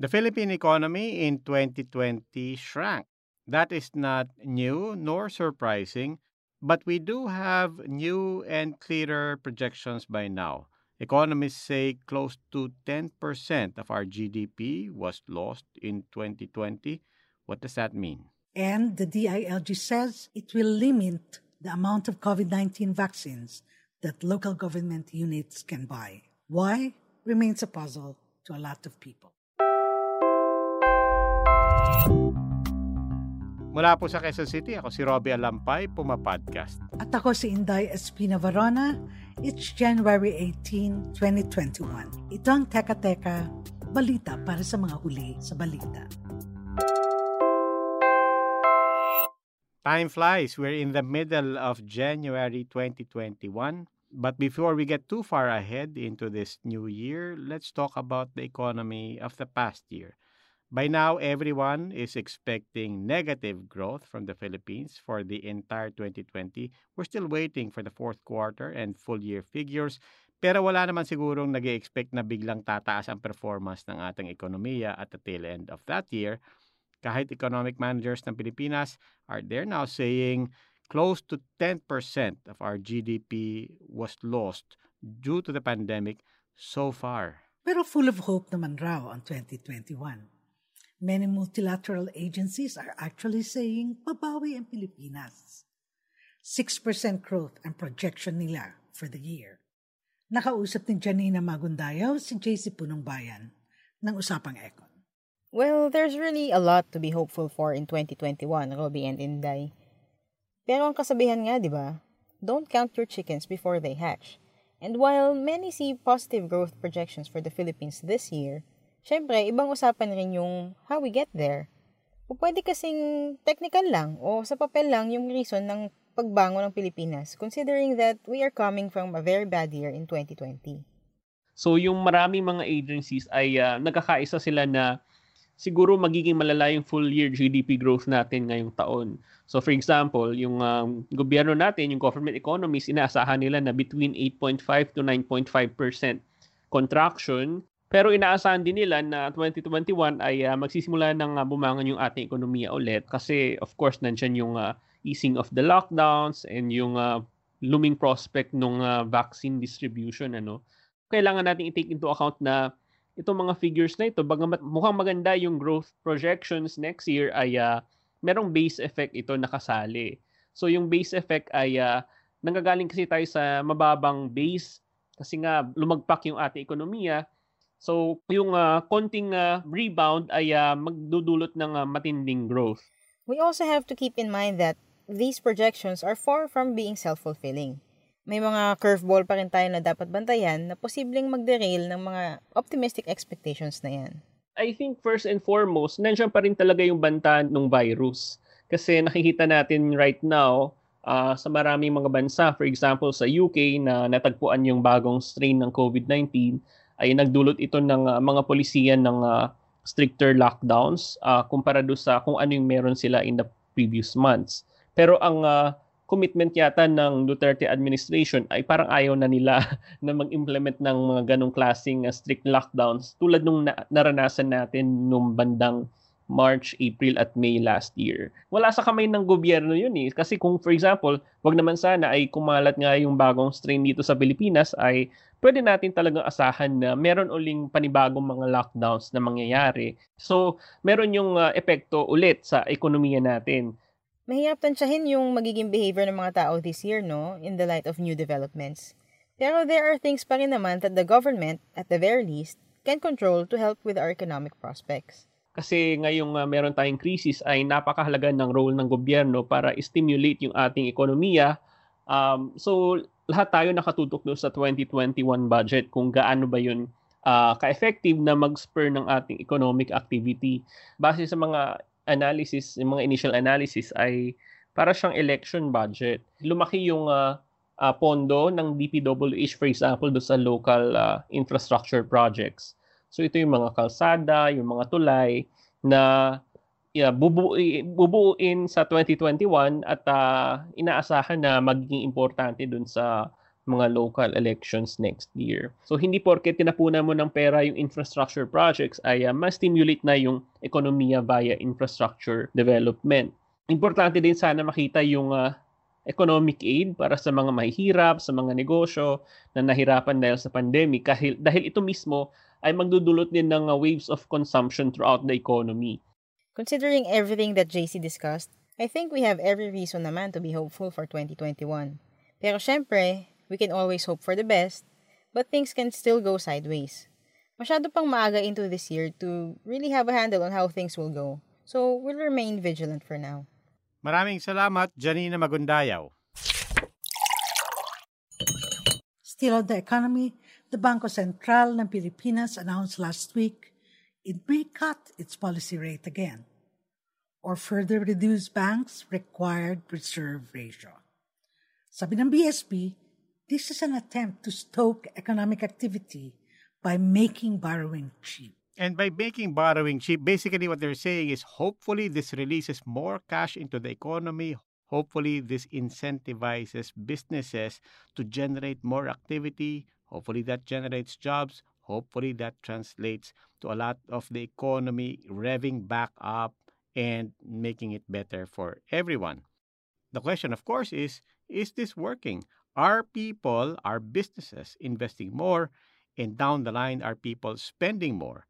The Philippine economy in 2020 shrank. That is not new nor surprising, but we do have new and clearer projections by now. Economists say close to 10% of our GDP was lost in 2020. What does that mean? And the DILG says it will limit the amount of COVID 19 vaccines that local government units can buy. Why? Remains a puzzle to a lot of people. Mula po sa Quezon City, ako si Robbie Alampay, Puma Podcast. At ako si Inday Espina Varona. It's January 18, 2021. Ito ang Teka Teka, balita para sa mga huli sa balita. Time flies. We're in the middle of January 2021. But before we get too far ahead into this new year, let's talk about the economy of the past year. By now, everyone is expecting negative growth from the Philippines for the entire 2020. We're still waiting for the fourth quarter and full year figures. Pero wala naman sigurong nag expect na biglang tataas ang performance ng ating ekonomiya at the tail end of that year. Kahit economic managers ng Pilipinas are there now saying close to 10% of our GDP was lost due to the pandemic so far. Pero full of hope naman raw ang 2021. Many multilateral agencies are actually saying babawi ang Pilipinas. 6% growth ang projection nila for the year. Nakausap ni Janina Magundayaw si JC Punong Bayan ng Usapang Econ. Well, there's really a lot to be hopeful for in 2021, Robbie and Inday. Pero ang kasabihan nga, di ba? Don't count your chickens before they hatch. And while many see positive growth projections for the Philippines this year, Siyempre, ibang usapan rin yung how we get there. O pwede kasing technical lang o sa papel lang yung reason ng pagbangon ng Pilipinas considering that we are coming from a very bad year in 2020. So yung maraming mga agencies ay uh, nagkakaisa sila na siguro magiging malala yung full year GDP growth natin ngayong taon. So for example, yung um, gobyerno natin, yung government economies, inaasahan nila na between 8.5 to 9.5% contraction pero inaasahan din nila na 2021 ay uh, magsisimula ng uh, bumangon yung ating ekonomiya ulit kasi of course nandiyan yung uh, easing of the lockdowns and yung uh, looming prospect ng uh, vaccine distribution ano. Kailangan natin i-take into account na itong mga figures na ito, bagamat mukhang maganda yung growth projections next year ay uh, merong base effect ito nakasali. So yung base effect ay uh, nanggagaling kasi tayo sa mababang base kasi nga lumagpak yung ating ekonomiya So, yung uh, konting uh, rebound ay uh, magdudulot ng uh, matinding growth. We also have to keep in mind that these projections are far from being self-fulfilling. May mga curveball pa rin tayo na dapat bantayan na posibleng mag-derail ng mga optimistic expectations na yan. I think first and foremost, nandiyan pa rin talaga yung banta ng virus. Kasi nakikita natin right now, uh, sa maraming mga bansa, for example sa UK na natagpuan yung bagong strain ng COVID-19, ay nagdulot ito ng uh, mga polisiya ng uh, stricter lockdowns uh, kumpara do sa kung ano yung meron sila in the previous months. Pero ang uh, commitment yata ng Duterte administration ay parang ayaw na nila na mag-implement ng mga ganong klaseng uh, strict lockdowns tulad nung na- naranasan natin nung bandang March, April at May last year. Wala sa kamay ng gobyerno yun eh. Kasi kung for example, wag naman sana ay kumalat nga yung bagong strain dito sa Pilipinas ay pwede natin talagang asahan na meron uling panibagong mga lockdowns na mangyayari. So, meron yung uh, epekto ulit sa ekonomiya natin. Mahirap tansyahin yung magiging behavior ng mga tao this year, no? In the light of new developments. Pero there are things pa rin naman that the government, at the very least, can control to help with our economic prospects. Kasi ngayong uh, meron tayong crisis ay napakahalaga ng role ng gobyerno para stimulate yung ating ekonomiya. Um, so lahat tayo nakatutok doon sa 2021 budget kung gaano ba yun uh, ka-effective na mag-spur ng ating economic activity. Base sa mga analysis, yung mga initial analysis ay para siyang election budget. Lumaki yung uh, uh, pondo ng DPWH for example do sa local uh, infrastructure projects. So ito yung mga kalsada, yung mga tulay na yeah, bubuin, bubuin sa 2021 at uh, inaasahan na magiging importante dun sa mga local elections next year. So hindi porket tinapunan mo ng pera yung infrastructure projects ay uh, ma-stimulate na yung ekonomiya via infrastructure development. Importante din sana makita yung uh, economic aid para sa mga mahihirap, sa mga negosyo na nahirapan dahil sa pandemic dahil, dahil ito mismo ay magdudulot din ng uh, waves of consumption throughout the economy. Considering everything that JC discussed, I think we have every reason naman to be hopeful for 2021. Pero syempre, we can always hope for the best, but things can still go sideways. Masyado pang maaga into this year to really have a handle on how things will go. So, we'll remain vigilant for now. Maraming salamat, Janina Magundayaw. Still on the economy, the Bangko Sentral ng Pilipinas announced last week it may cut its policy rate again or further reduce banks' required reserve ratio. Sabi ng BSP, this is an attempt to stoke economic activity by making borrowing cheap. And by making borrowing cheap, basically what they're saying is hopefully this releases more cash into the economy. Hopefully, this incentivizes businesses to generate more activity. Hopefully, that generates jobs. Hopefully, that translates to a lot of the economy revving back up and making it better for everyone. The question, of course, is is this working? Are people, are businesses investing more? And down the line, are people spending more?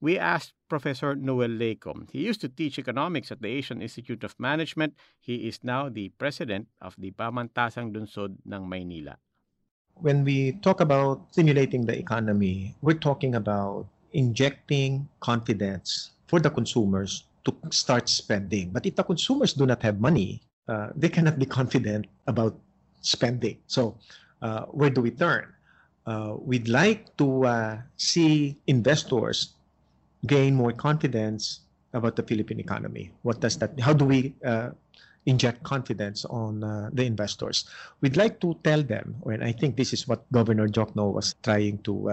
We asked Professor Noel Lecom. He used to teach economics at the Asian Institute of Management. He is now the president of the Pamantasang Dunsod ng Maynila. When we talk about stimulating the economy, we're talking about injecting confidence for the consumers to start spending. But if the consumers do not have money, uh, they cannot be confident about spending. So, uh, where do we turn? Uh, we'd like to uh, see investors gain more confidence about the Philippine economy. What does that? How do we uh, inject confidence on uh, the investors? We'd like to tell them, and I think this is what Governor Diokno was trying to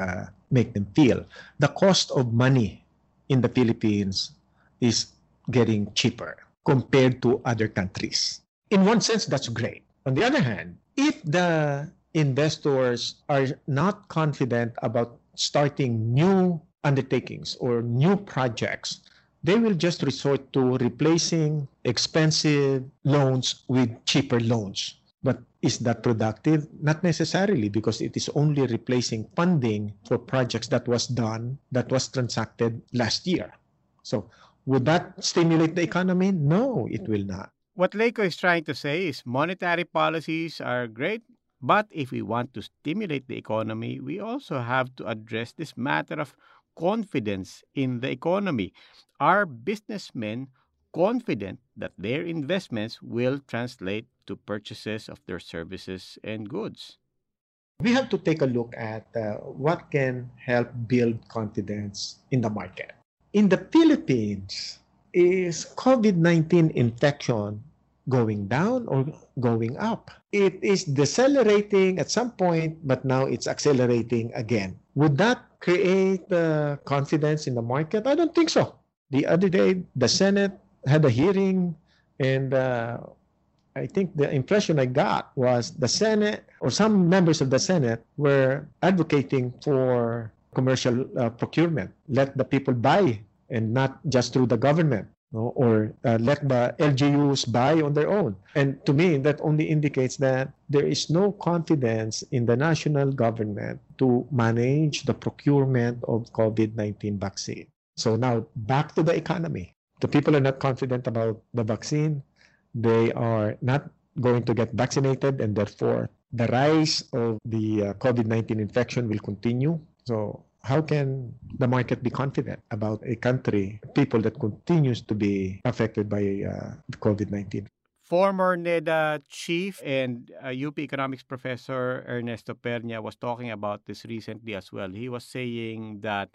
make them feel. The cost of money in the Philippines is getting cheaper compared to other countries. In one sense, that's great. On the other hand, if the investors are not confident about starting new undertakings or new projects, they will just resort to replacing expensive loans with cheaper loans. But is that productive? Not necessarily because it is only replacing funding for projects that was done, that was transacted last year. So would that stimulate the economy? No, it will not. What Leyco is trying to say is monetary policies are great, but if we want to stimulate the economy, we also have to address this matter of confidence in the economy. Are businessmen confident that their investments will translate to purchases of their services and goods? We have to take a look at uh, what can help build confidence in the market in the Philippines, is COVID-19 infection going down or going up? It is decelerating at some point, but now it's accelerating again. Would that create uh, confidence in the market? I don't think so. The other day, the Senate had a hearing, and uh, I think the impression I got was the Senate or some members of the Senate were advocating for commercial uh, procurement. Let the people buy and not just through the government. No? or uh, let the LGUs buy on their own. And to me, that only indicates that there is no confidence in the national government to manage the procurement of COVID 19 vaccine. So now back to the economy. The people are not confident about the vaccine. They are not going to get vaccinated, and therefore, the rise of the uh, COVID 19 infection will continue. So how can the market be confident about a country, people that continues to be affected by uh, COVID-19? Former NEDA chief and UP economics professor Ernesto Pernia was talking about this recently as well. He was saying that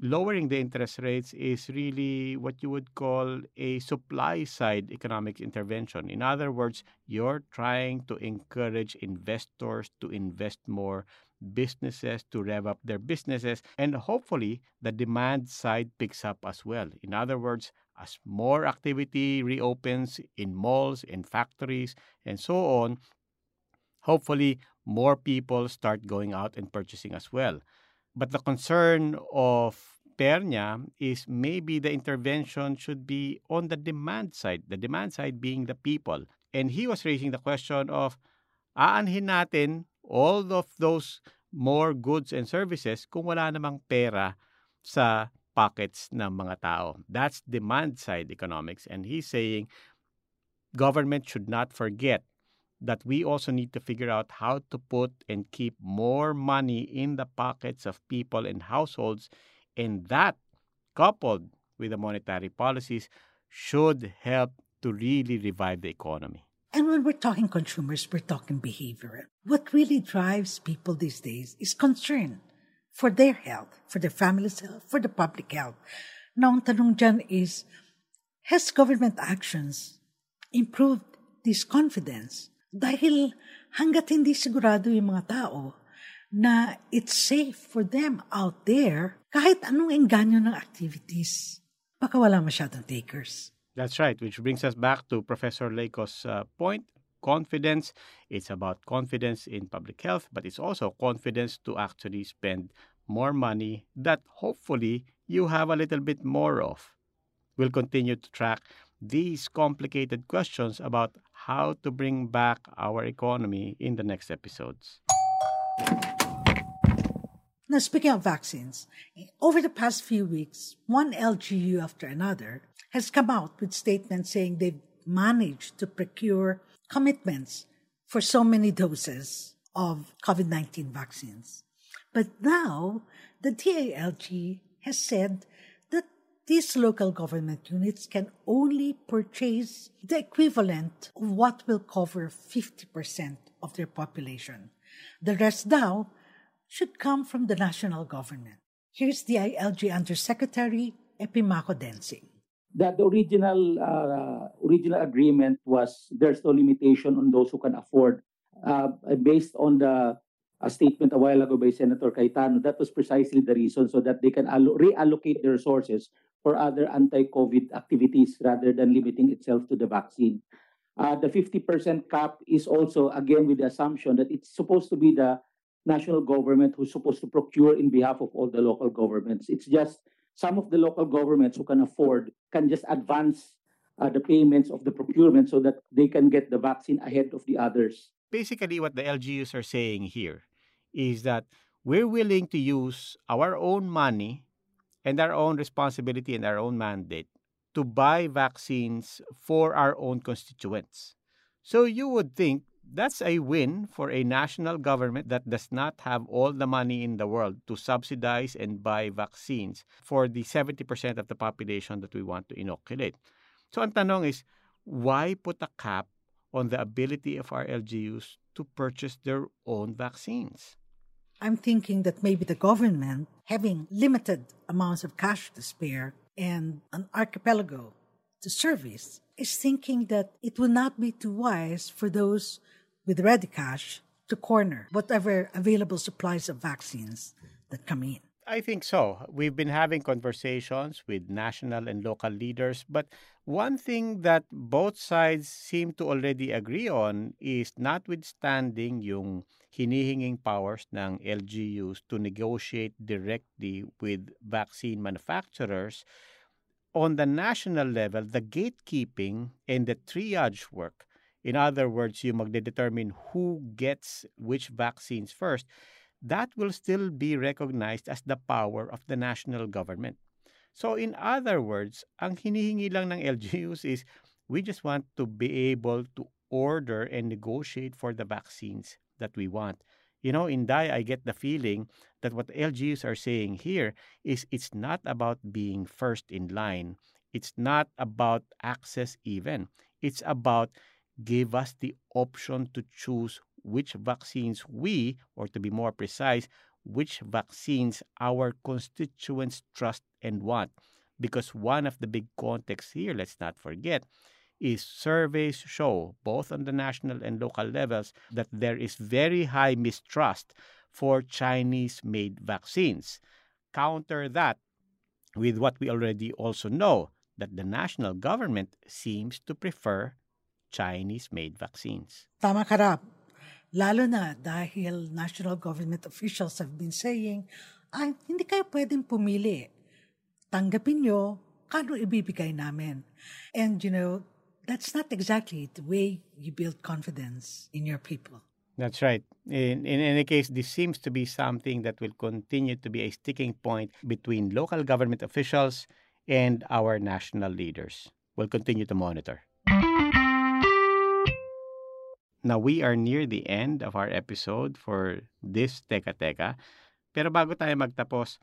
lowering the interest rates is really what you would call a supply side economic intervention. In other words, you're trying to encourage investors to invest more, businesses to rev up their businesses, and hopefully the demand side picks up as well. In other words, as more activity reopens in malls, in factories, and so on, hopefully more people start going out and purchasing as well. But the concern of Pernia is maybe the intervention should be on the demand side, the demand side being the people. And he was raising the question of, aanhin natin all of those more goods and services kung wala namang pera sa pockets ng mga tao. That's demand side economics. And he's saying government should not forget that we also need to figure out how to put and keep more money in the pockets of people and households. And that, coupled with the monetary policies, should help to really revive the economy. And when we're talking consumers, we're talking behavior. What really drives people these days is concern for their health, for their family's health, for the public health. Now, ang tanong dyan is, has government actions improved this confidence? Dahil hanggat hindi sigurado yung mga tao na it's safe for them out there, kahit anong engganyo ng activities, baka wala masyadong takers. That's right, which brings us back to Professor Leyco's uh, point. Confidence, it's about confidence in public health, but it's also confidence to actually spend more money that hopefully you have a little bit more of. We'll continue to track these complicated questions about how to bring back our economy in the next episodes. Now, speaking of vaccines, over the past few weeks, one LGU after another has come out with statements saying they've managed to procure commitments for so many doses of COVID 19 vaccines. But now, the DILG has said these local government units can only purchase the equivalent of what will cover 50% of their population. The rest now should come from the national government. Here's the ILG Undersecretary Epimaco Densing. That the original uh, original agreement was there's no limitation on those who can afford, uh, based on the a statement a while ago by Senator Cayetano. That was precisely the reason so that they can allo- reallocate their resources for other anti-COVID activities rather than limiting itself to the vaccine. Uh, the 50% cap is also, again, with the assumption that it's supposed to be the national government who's supposed to procure in behalf of all the local governments. It's just some of the local governments who can afford can just advance uh, the payments of the procurement so that they can get the vaccine ahead of the others. Basically, what the LGUs are saying here is that we're willing to use our own money and our own responsibility and our own mandate to buy vaccines for our own constituents. So you would think that's a win for a national government that does not have all the money in the world to subsidize and buy vaccines for the 70% of the population that we want to inoculate. So ang tanong is, why put a cap on the ability of our LGUs to purchase their own vaccines? I'm thinking that maybe the government, having limited amounts of cash to spare and an archipelago to service, is thinking that it would not be too wise for those with ready cash to corner whatever available supplies of vaccines that come in. I think so. We've been having conversations with national and local leaders, but one thing that both sides seem to already agree on is notwithstanding yung hinihinging powers ng LGUs to negotiate directly with vaccine manufacturers, on the national level, the gatekeeping and the triage work, in other words, you magdedetermine who gets which vaccines first, that will still be recognized as the power of the national government. So in other words, ang hinihingi lang ng LGUs is we just want to be able to order and negotiate for the vaccines that we want. You know, Inday, I get the feeling that what LGUs are saying here is it's not about being first in line. It's not about access even. It's about give us the option to choose which vaccines we, or to be more precise, which vaccines our constituents trust and want. Because one of the big contexts here, let's not forget, is surveys show, both on the national and local levels, that there is very high mistrust for Chinese made vaccines. Counter that with what we already also know that the national government seems to prefer Chinese made vaccines. Tama karap. Lalo na dahil national government officials have been saying, ay, hindi kayo pwedeng pumili. Tanggapin nyo, kano ibibigay namin. And, you know, that's not exactly the way you build confidence in your people. That's right. In, in any case, this seems to be something that will continue to be a sticking point between local government officials and our national leaders. We'll continue to monitor. Now, we are near the end of our episode for this Teka Teka. Pero bago tayo magtapos,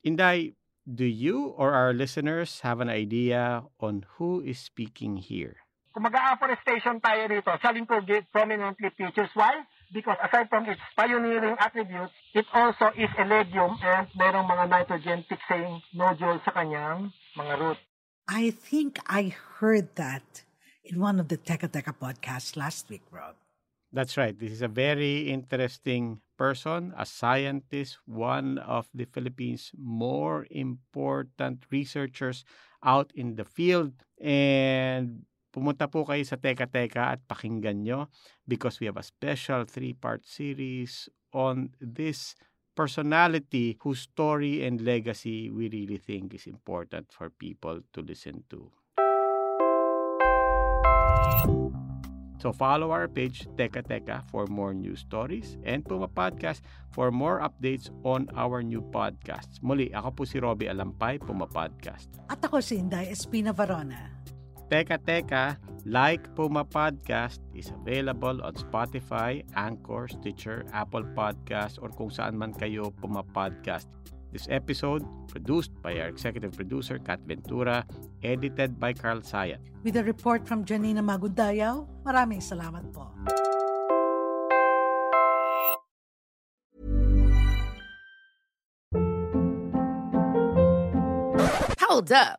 Inday, do you or our listeners have an idea on who is speaking here? Kung mag-afforestation tayo dito, Salingkogit prominently features. Why? Because aside from its pioneering attributes, it also is a legume and merong mga nitrogen fixing nodule sa kanyang mga root. I think I heard that in one of the Teka Teka podcasts last week, Rob. That's right. This is a very interesting person, a scientist, one of the Philippines' more important researchers out in the field. And pumunta po kayo sa Teka Teka at pakinggan nyo because we have a special three-part series on this personality whose story and legacy we really think is important for people to listen to. So follow our page Teka Teka for more news stories and Puma Podcast for more updates on our new podcasts. Muli, ako po si Robbie Alampay, Puma Podcast. At ako si Inday Espina Varona. Teka Teka, like Puma Podcast is available on Spotify, Anchor, Stitcher, Apple Podcast, or kung saan man kayo Puma Podcast. This episode, produced by our executive producer, Kat Ventura, edited by Carl Sayat. With a report from Janina Magudayaw, maraming salamat po. Hold up.